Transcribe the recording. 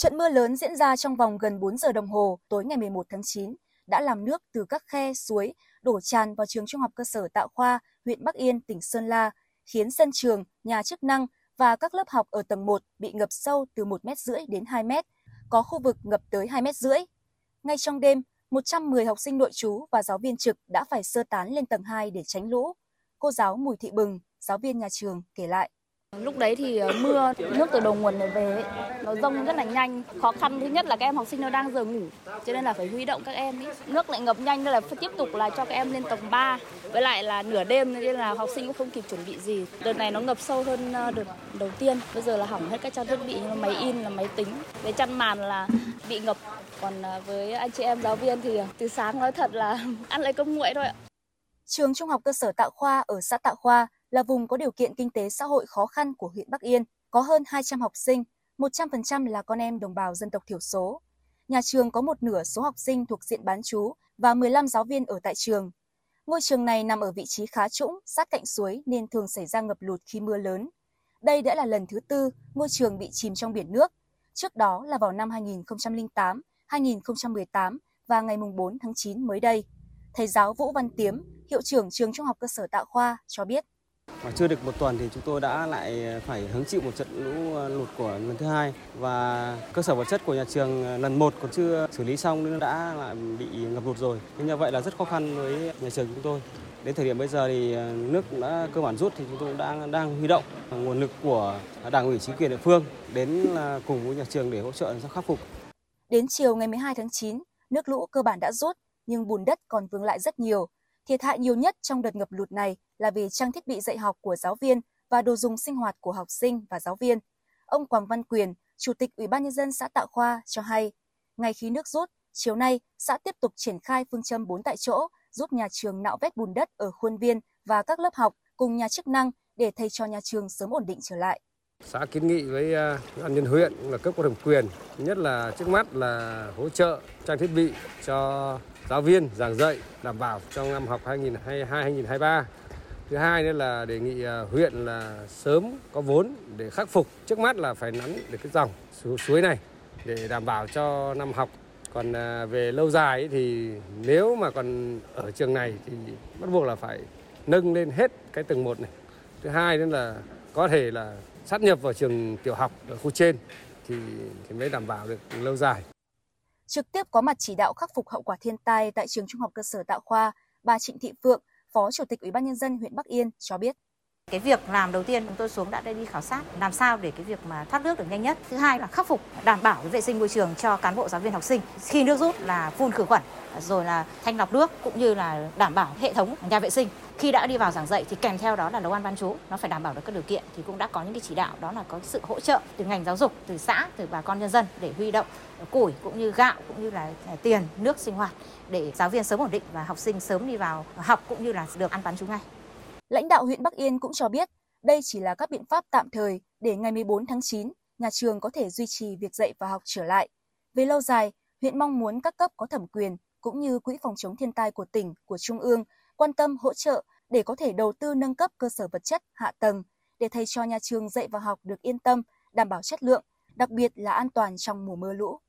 Trận mưa lớn diễn ra trong vòng gần 4 giờ đồng hồ tối ngày 11 tháng 9 đã làm nước từ các khe, suối đổ tràn vào trường trung học cơ sở Tạo Khoa, huyện Bắc Yên, tỉnh Sơn La, khiến sân trường, nhà chức năng và các lớp học ở tầng 1 bị ngập sâu từ 1 mét rưỡi đến 2 mét, có khu vực ngập tới 2 mét rưỡi. Ngay trong đêm, 110 học sinh nội trú và giáo viên trực đã phải sơ tán lên tầng 2 để tránh lũ. Cô giáo Mùi Thị Bừng, giáo viên nhà trường, kể lại. Lúc đấy thì ờ, mưa, nước từ đầu nguồn này về, nó rông rất là nhanh. Khó khăn thứ nhất là các em học sinh nó đang giờ ngủ, cho nên là phải huy động các em. Ý. Nước lại ngập nhanh nên là phải tiếp tục là cho các em lên tầng 3. Với lại là nửa đêm nên là học sinh cũng không kịp chuẩn bị gì. Đợt này nó ngập sâu hơn ờ, đợt đầu tiên. Bây giờ là hỏng hết các trang thiết bị như máy in, là máy tính. Với chăn màn là bị ngập. Còn ờ, với anh chị em giáo viên thì từ sáng nói thật là ăn lấy cơm nguội thôi ạ. Trường Trung học cơ sở Tạ Khoa ở xã Tạ Khoa là vùng có điều kiện kinh tế xã hội khó khăn của huyện Bắc Yên, có hơn 200 học sinh, 100% là con em đồng bào dân tộc thiểu số. Nhà trường có một nửa số học sinh thuộc diện bán trú và 15 giáo viên ở tại trường. Ngôi trường này nằm ở vị trí khá trũng, sát cạnh suối nên thường xảy ra ngập lụt khi mưa lớn. Đây đã là lần thứ tư ngôi trường bị chìm trong biển nước. Trước đó là vào năm 2008, 2018 và ngày 4 tháng 9 mới đây. Thầy giáo Vũ Văn Tiếm, hiệu trưởng trường Trung học cơ sở Tạo Khoa cho biết. Và chưa được một tuần thì chúng tôi đã lại phải hứng chịu một trận lũ ờ, lụt của lần thứ hai và cơ sở vật chất của nhà trường ờ, lần một còn chưa xử lý xong nên đã lại bị ngập lụt rồi. Thế như vậy là rất khó khăn với nhà trường chúng tôi. Đến thời điểm bây giờ thì ờ, nước đã cơ bản rút thì chúng tôi đang đang huy động nguồn lực của đảng ủy chính quyền địa phương đến cùng với nhà trường để hỗ trợ cho khắc phục. Đến chiều ngày 12 tháng 9, nước lũ cơ bản đã rút nhưng bùn đất còn vương lại rất nhiều. Thiệt hại nhiều nhất trong đợt ngập lụt này là về trang thiết bị dạy học của giáo viên và đồ dùng sinh hoạt của học sinh và giáo viên. Ông Quảng Văn Quyền, Chủ tịch Ủy ban nhân dân xã Tạo Khoa cho hay, ngay khi nước rút, chiều nay xã tiếp tục triển khai phương châm 4 tại chỗ, giúp nhà trường nạo vét bùn đất ở khuôn viên và các lớp học cùng nhà chức năng để thầy cho nhà trường sớm ổn định trở lại. Xã kiến nghị với à, an nhân huyện là cấp có thẩm quyền, nhất là trước mắt là hỗ trợ trang thiết bị cho giáo viên giảng dạy đảm bảo trong năm học 2022-2023. Thứ hai nữa là đề nghị à, huyện là sớm có vốn để khắc phục. Trước mắt là phải nắn được cái dòng suối này để đảm bảo cho năm học. Còn à, về lâu dài thì nếu mà còn ở trường này thì bắt buộc là phải nâng lên hết cái tầng một này. Thứ hai nữa là có thể là sát nhập vào trường tiểu học ở khu trên thì, thì mới đảm bảo được lâu dài. Trực tiếp có mặt chỉ đạo khắc phục hậu quả thiên tai tại trường Trung học cơ sở Tạo Khoa, bà Trịnh Thị Phượng, Phó Chủ tịch Ủy ban nhân dân huyện Bắc Yên cho biết. Cái việc làm đầu tiên chúng tôi xuống đã đi khảo sát làm sao để cái việc mà thoát nước được nhanh nhất. Thứ hai là khắc phục đảm bảo vệ sinh môi trường cho cán bộ giáo viên học sinh. Khi nước rút là phun khử khuẩn rồi là thanh lọc nước cũng như là đảm bảo hệ thống nhà vệ sinh. Khi đã đi vào giảng dạy thì kèm theo đó là nấu ăn bán chú, nó phải đảm bảo được các điều kiện thì cũng đã có những cái chỉ đạo đó là có sự hỗ trợ từ ngành giáo dục, từ xã, từ bà con nhân dân để huy động củi cũng như gạo cũng như là tiền, nước sinh hoạt để giáo viên sớm ổn định và học sinh sớm đi vào học cũng như là được ăn bán chú ngay. Lãnh đạo huyện Bắc Yên cũng cho biết đây chỉ là các biện pháp tạm thời để ngày 14 tháng 9, nhà trường có thể duy trì việc dạy và học trở lại. Về lâu dài, huyện mong muốn các cấp có thẩm quyền cũng như Quỹ phòng chống thiên tai của tỉnh, của Trung ương quan tâm hỗ trợ để có thể đầu tư nâng cấp cơ sở vật chất, hạ tầng để thầy cho nhà trường dạy và học được yên tâm, đảm bảo chất lượng, đặc biệt là an toàn trong mùa mưa lũ.